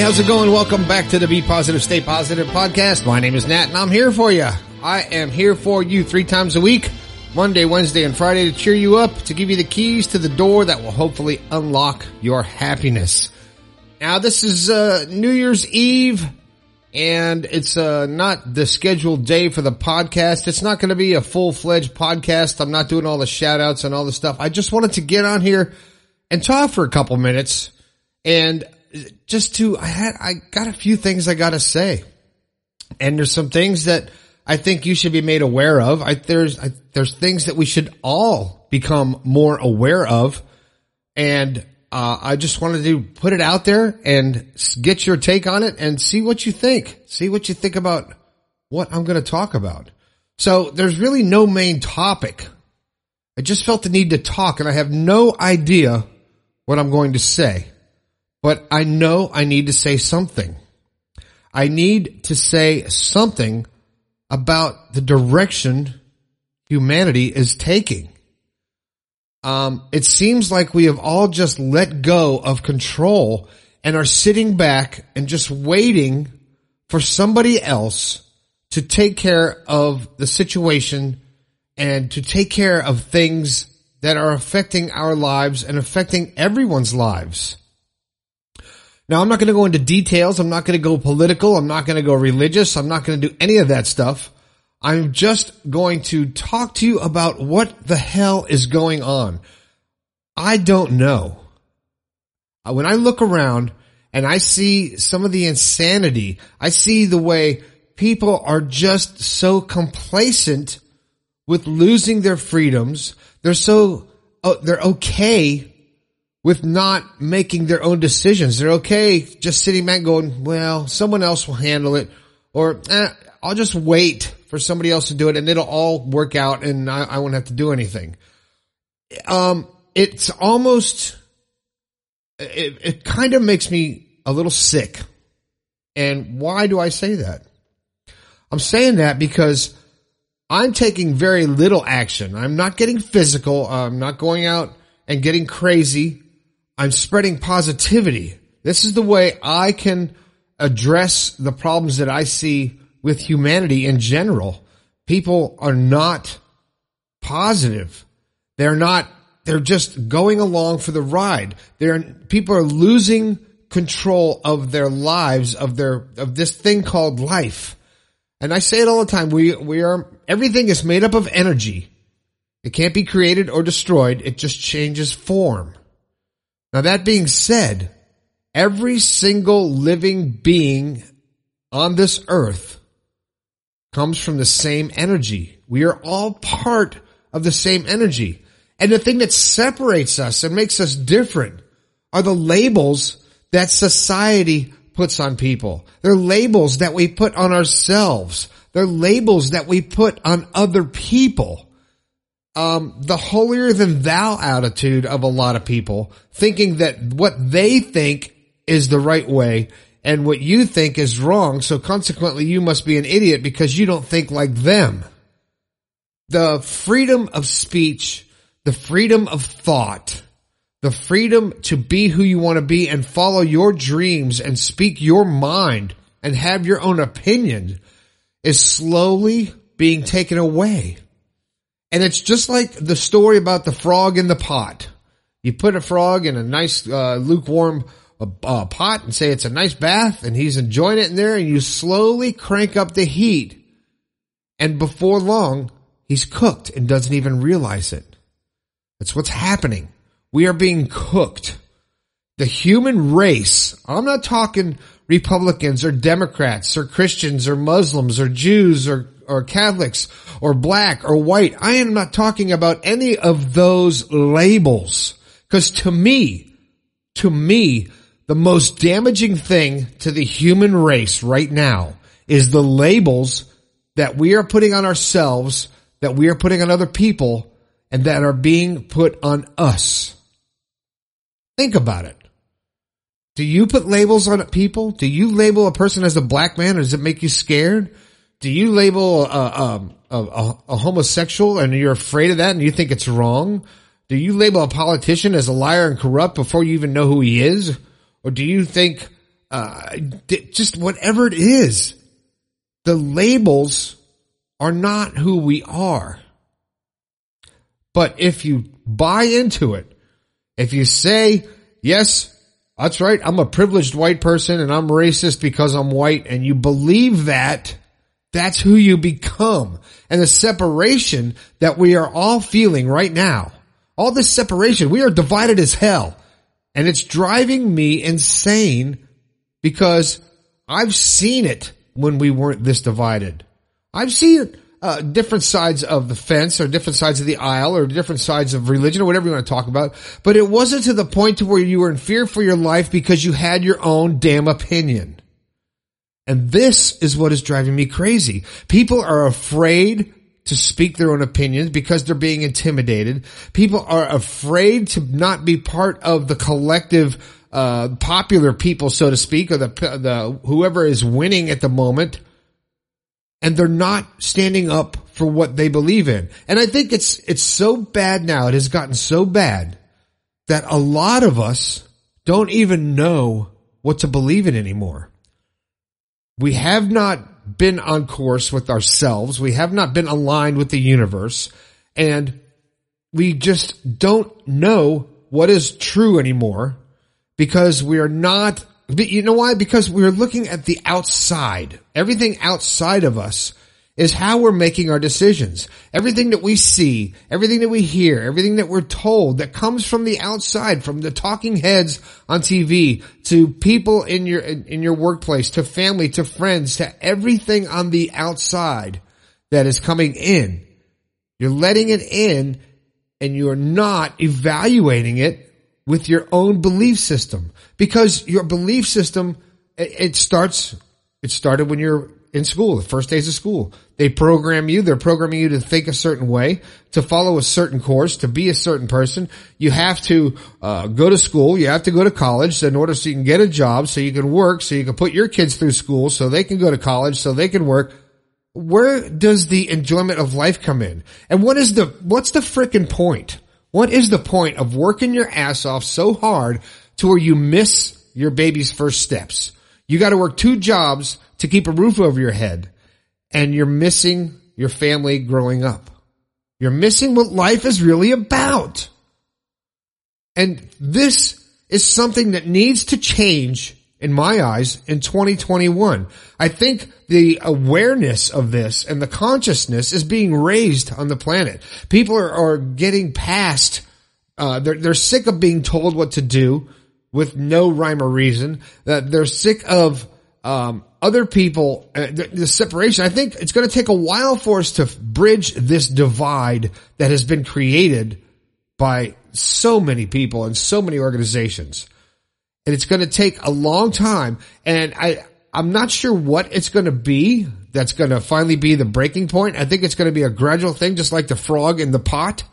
How's it going? Welcome back to the Be Positive, Stay Positive podcast. My name is Nat and I'm here for you. I am here for you three times a week, Monday, Wednesday, and Friday to cheer you up, to give you the keys to the door that will hopefully unlock your happiness. Now this is, uh, New Year's Eve and it's, uh, not the scheduled day for the podcast. It's not going to be a full-fledged podcast. I'm not doing all the shout outs and all the stuff. I just wanted to get on here and talk for a couple minutes and just to, I had, I got a few things I gotta say. And there's some things that I think you should be made aware of. I, there's, I, there's things that we should all become more aware of. And, uh, I just wanted to put it out there and get your take on it and see what you think. See what you think about what I'm going to talk about. So there's really no main topic. I just felt the need to talk and I have no idea what I'm going to say but I know I need to say something. I need to say something about the direction humanity is taking. Um, it seems like we have all just let go of control and are sitting back and just waiting for somebody else to take care of the situation and to take care of things that are affecting our lives and affecting everyone's lives. Now I'm not going to go into details. I'm not going to go political. I'm not going to go religious. I'm not going to do any of that stuff. I'm just going to talk to you about what the hell is going on. I don't know. Uh, when I look around and I see some of the insanity, I see the way people are just so complacent with losing their freedoms. They're so, oh, they're okay with not making their own decisions. They're okay just sitting back going, well, someone else will handle it or eh, I'll just wait for somebody else to do it and it'll all work out and I, I won't have to do anything. Um, it's almost, it, it kind of makes me a little sick. And why do I say that? I'm saying that because I'm taking very little action. I'm not getting physical. I'm not going out and getting crazy. I'm spreading positivity. This is the way I can address the problems that I see with humanity in general. People are not positive. They're not, they're just going along for the ride. They're, people are losing control of their lives, of their, of this thing called life. And I say it all the time. We, we are, everything is made up of energy. It can't be created or destroyed. It just changes form. Now that being said, every single living being on this earth comes from the same energy. We are all part of the same energy. And the thing that separates us and makes us different are the labels that society puts on people. They're labels that we put on ourselves. They're labels that we put on other people um, the holier than thou attitude of a lot of people, thinking that what they think is the right way and what you think is wrong. So consequently, you must be an idiot because you don't think like them. The freedom of speech, the freedom of thought, the freedom to be who you want to be and follow your dreams and speak your mind and have your own opinion is slowly being taken away. And it's just like the story about the frog in the pot. You put a frog in a nice, uh, lukewarm uh, uh, pot and say it's a nice bath and he's enjoying it in there and you slowly crank up the heat. And before long, he's cooked and doesn't even realize it. That's what's happening. We are being cooked. The human race, I'm not talking Republicans or Democrats or Christians or Muslims or Jews or or Catholics or black or white. I am not talking about any of those labels. Cause to me, to me, the most damaging thing to the human race right now is the labels that we are putting on ourselves, that we are putting on other people, and that are being put on us. Think about it. Do you put labels on people? Do you label a person as a black man? Or does it make you scared? Do you label a, a, a, a, homosexual and you're afraid of that and you think it's wrong? Do you label a politician as a liar and corrupt before you even know who he is? Or do you think uh, just whatever it is. The labels are not who we are. But if you buy into it, if you say, yes, that's right, I'm a privileged white person and I'm racist because I'm white and you believe that, that's who you become. And the separation that we are all feeling right now, all this separation, we are divided as hell. And it's driving me insane because I've seen it when we weren't this divided. I've seen uh, different sides of the fence or different sides of the aisle or different sides of religion or whatever you want to talk about. But it wasn't to the point to where you were in fear for your life because you had your own damn opinion. And this is what is driving me crazy. People are afraid to speak their own opinions because they're being intimidated. People are afraid to not be part of the collective uh, popular people, so to speak, or the the whoever is winning at the moment and they're not standing up for what they believe in. And I think it's, it's so bad now. It has gotten so bad that a lot of us don't even know what to believe in anymore. We have not been on course with ourselves. We have not been aligned with the universe and we just don't know what is true anymore because we are not you know why? Because we're looking at the outside. Everything outside of us is how we're making our decisions. Everything that we see, everything that we hear, everything that we're told that comes from the outside, from the talking heads on TV to people in your, in your workplace, to family, to friends, to everything on the outside that is coming in. You're letting it in and you're not evaluating it with your own belief system because your belief system, it, starts, it started when you're in school, the first days of school. They program you, they're programming you to think a certain way, to follow a certain course, to be a certain person. You have to uh, go to school, you have to go to college in order so you can get a job, so you can work, so you can put your kids through school, so they can go to college, so they can work. Where does the enjoyment of life come in? And what is the, what's the frickin' point? What is the point of working your ass off so hard to where you miss your baby's first steps? You got to work two jobs to keep a roof over your head and you're missing your family growing up. You're missing what life is really about. And this is something that needs to change in my eyes in 2021. I think the awareness of this and the consciousness is being raised on the planet. People are, are getting past, uh, they're, they're sick of being told what to do with no rhyme or reason. That they're sick of, um, other people, uh, the, the separation. I think it's going to take a while for us to bridge this divide that has been created by so many people and so many organizations and it's going to take a long time. And I, I'm not sure what it's going to be that's going to finally be the breaking point. I think it's going to be a gradual thing, just like the frog in the pot.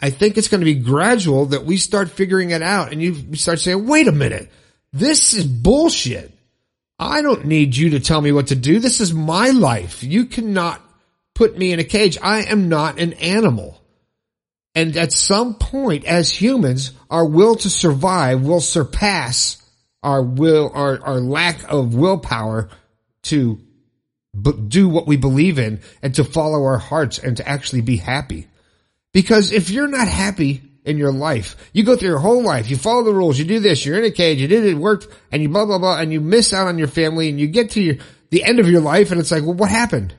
I think it's going to be gradual that we start figuring it out and you start saying, wait a minute, this is bullshit. I don't need you to tell me what to do. This is my life. You cannot put me in a cage. I am not an animal. And at some point as humans, our will to survive will surpass our will, our, our lack of willpower to do what we believe in and to follow our hearts and to actually be happy. Because if you're not happy in your life, you go through your whole life, you follow the rules, you do this, you're in a cage, you did it, it worked, and you blah, blah, blah, and you miss out on your family and you get to your, the end of your life and it's like, well, what happened?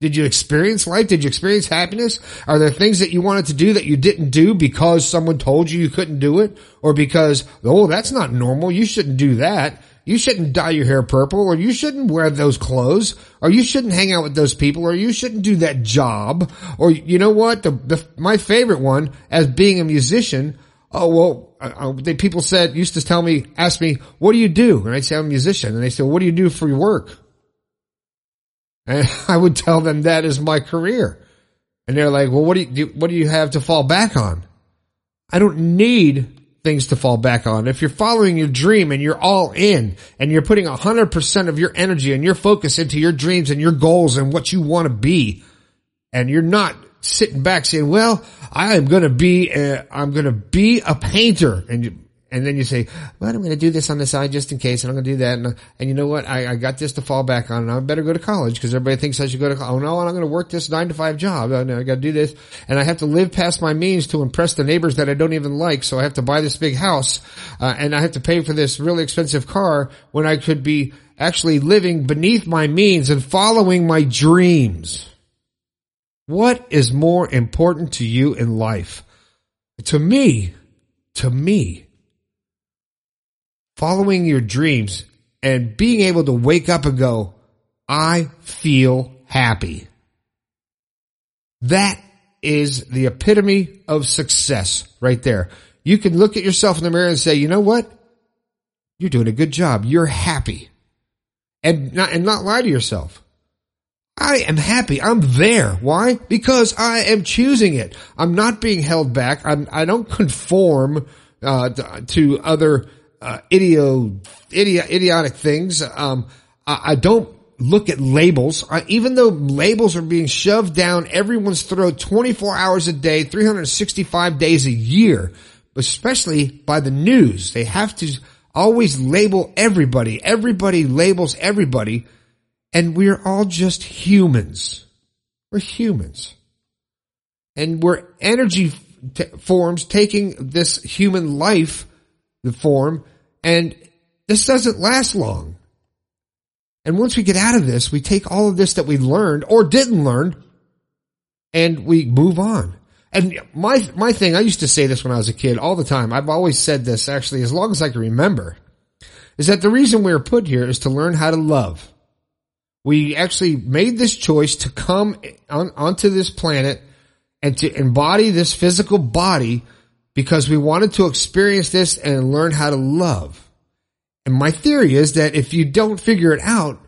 Did you experience life? Did you experience happiness? Are there things that you wanted to do that you didn't do because someone told you you couldn't do it? Or because, oh, that's not normal. You shouldn't do that. You shouldn't dye your hair purple or you shouldn't wear those clothes or you shouldn't hang out with those people or you shouldn't do that job. Or you know what? The, the my favorite one as being a musician. Oh, well, they, people said, used to tell me, ask me, what do you do? And I'd say I'm a musician. And they said, what do you do for your work? And I would tell them that is my career. And they're like, well, what do you, what do you have to fall back on? I don't need things to fall back on. If you're following your dream and you're all in and you're putting hundred percent of your energy and your focus into your dreams and your goals and what you want to be, and you're not sitting back saying, well, I am going to be, a, I'm going to be a painter. And you, and then you say, well, I'm going to do this on the side just in case, and I'm going to do that. And, and you know what? I, I got this to fall back on, and I better go to college because everybody thinks I should go to college. Oh no, I'm going to work this nine to five job. I, I got to do this. And I have to live past my means to impress the neighbors that I don't even like. So I have to buy this big house, uh, and I have to pay for this really expensive car when I could be actually living beneath my means and following my dreams. What is more important to you in life? To me, to me, following your dreams and being able to wake up and go, I feel happy. That is the epitome of success right there. You can look at yourself in the mirror and say, you know what? You're doing a good job. You're happy. And not, and not lie to yourself. I am happy. I'm there. Why? Because I am choosing it. I'm not being held back. I'm, I don't conform, uh, to other, uh, idio, idio, idiotic things. Um, I, I don't look at labels. Even though labels are being shoved down everyone's throat 24 hours a day, 365 days a year, especially by the news. They have to always label everybody. Everybody labels everybody and we're all just humans. We're humans. And we're energy t- forms taking this human life, the form, and this doesn't last long. And once we get out of this, we take all of this that we learned or didn't learn and we move on. And my, my thing, I used to say this when I was a kid all the time. I've always said this actually as long as I can remember is that the reason we are put here is to learn how to love we actually made this choice to come on, onto this planet and to embody this physical body because we wanted to experience this and learn how to love. And my theory is that if you don't figure it out,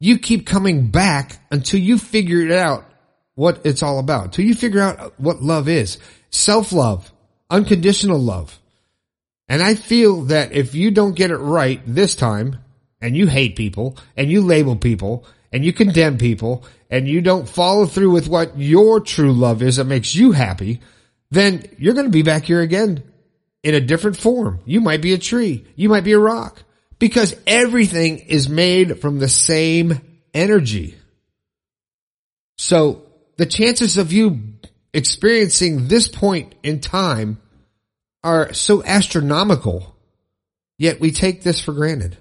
you keep coming back until you figure it out what it's all about, until you figure out what love is. Self-love, unconditional love. And I feel that if you don't get it right this time, and you hate people, and you label people, and you condemn people and you don't follow through with what your true love is that makes you happy, then you're going to be back here again in a different form. You might be a tree. You might be a rock because everything is made from the same energy. So the chances of you experiencing this point in time are so astronomical, yet we take this for granted.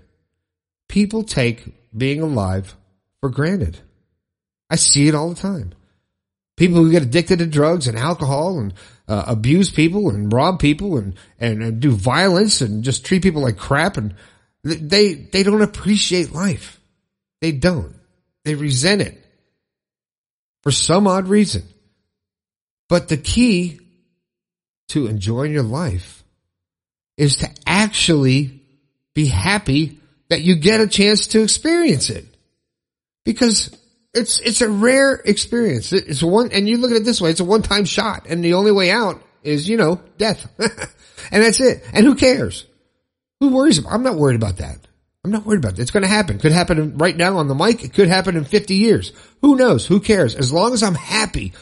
People take being alive for granted. I see it all the time. People who get addicted to drugs and alcohol and uh, abuse people and rob people and, and, and do violence and just treat people like crap and they, they don't appreciate life. They don't. They resent it for some odd reason. But the key to enjoying your life is to actually be happy that you get a chance to experience it because it's it's a rare experience. It's one, and you look at it this way: it's a one-time shot, and the only way out is you know death, and that's it. And who cares? Who worries? About, I'm not worried about that. I'm not worried about that. It's going to happen. Could happen right now on the mic. It could happen in 50 years. Who knows? Who cares? As long as I'm happy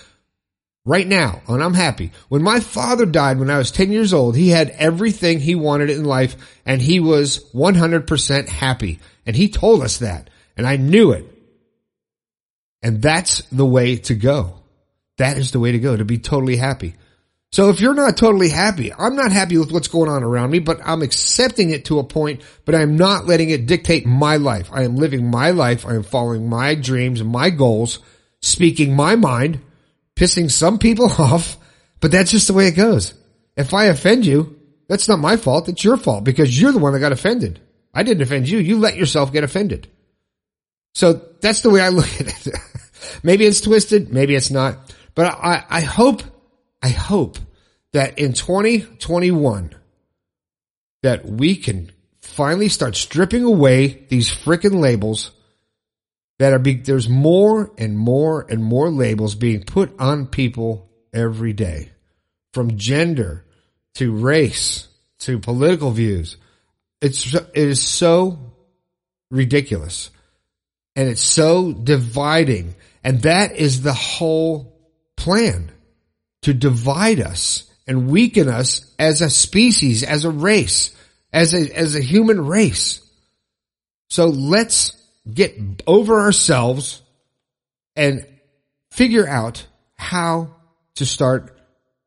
right now, and I'm happy. When my father died when I was 10 years old, he had everything he wanted in life, and he was 100% happy. And he told us that, and I knew it. And that's the way to go. That is the way to go, to be totally happy. So if you're not totally happy, I'm not happy with what's going on around me, but I'm accepting it to a point, but I'm not letting it dictate my life. I am living my life. I am following my dreams, and my goals, speaking my mind, pissing some people off, but that's just the way it goes. If I offend you, that's not my fault. It's your fault because you're the one that got offended. I didn't offend you. You let yourself get offended. So that's the way I look at it. maybe it's twisted, maybe it's not, but I, I hope, I hope that in 2021 that we can finally start stripping away these freaking labels that are being, there's more and more and more labels being put on people every day from gender to race to political views. It's, it is so ridiculous and it's so dividing. And that is the whole plan to divide us and weaken us as a species, as a race, as a, as a human race. So let's get over ourselves and figure out how to start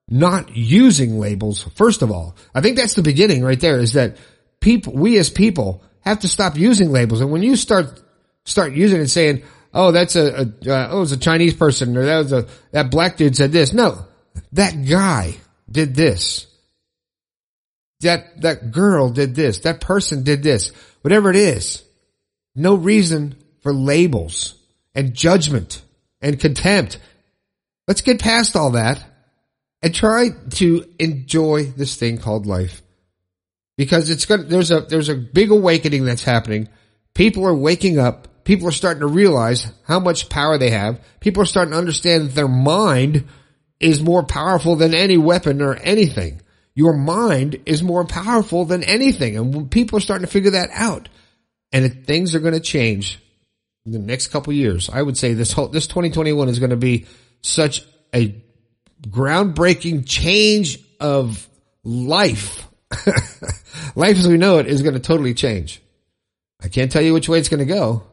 not using labels. First of all, I think that's the beginning right there is that people, we as people have to stop using labels. And when you start, start using it saying, oh, that's a, a uh, oh, it's a Chinese person or that was a, that black dude said this. No, that guy did this. That, that girl did this. That person did this. Whatever it is. No reason for labels and judgment and contempt. Let's get past all that and try to enjoy this thing called life. Because it's going to, there's a, there's a big awakening that's happening. People are waking up. People are starting to realize how much power they have. People are starting to understand that their mind is more powerful than any weapon or anything. Your mind is more powerful than anything. And people are starting to figure that out. And things are going to change in the next couple years. I would say this whole, this 2021 is going to be such a groundbreaking change of life. life as we know it is going to totally change. I can't tell you which way it's going to go,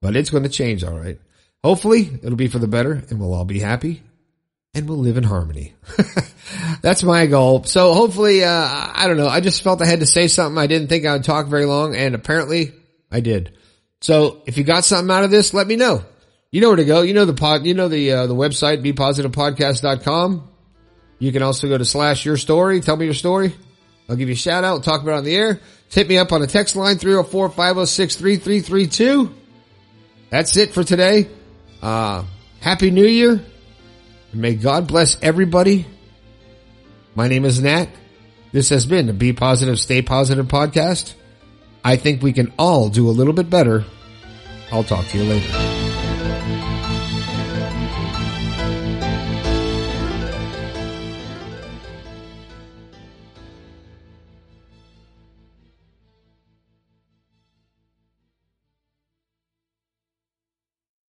but it's going to change. All right. Hopefully it'll be for the better and we'll all be happy and we'll live in harmony. That's my goal. So hopefully, uh, I don't know. I just felt I had to say something. I didn't think I would talk very long and apparently I did. So if you got something out of this, let me know. You know where to go. You know the pod, you know the, uh, the website, bepositivepodcast.com. You can also go to slash your story. Tell me your story. I'll give you a shout out. Talk about it on the air. Hit me up on the text line 304-506-3332. That's it for today. Uh, happy new year. May God bless everybody. My name is Nat. This has been the Be Positive, Stay Positive podcast. I think we can all do a little bit better. I'll talk to you later.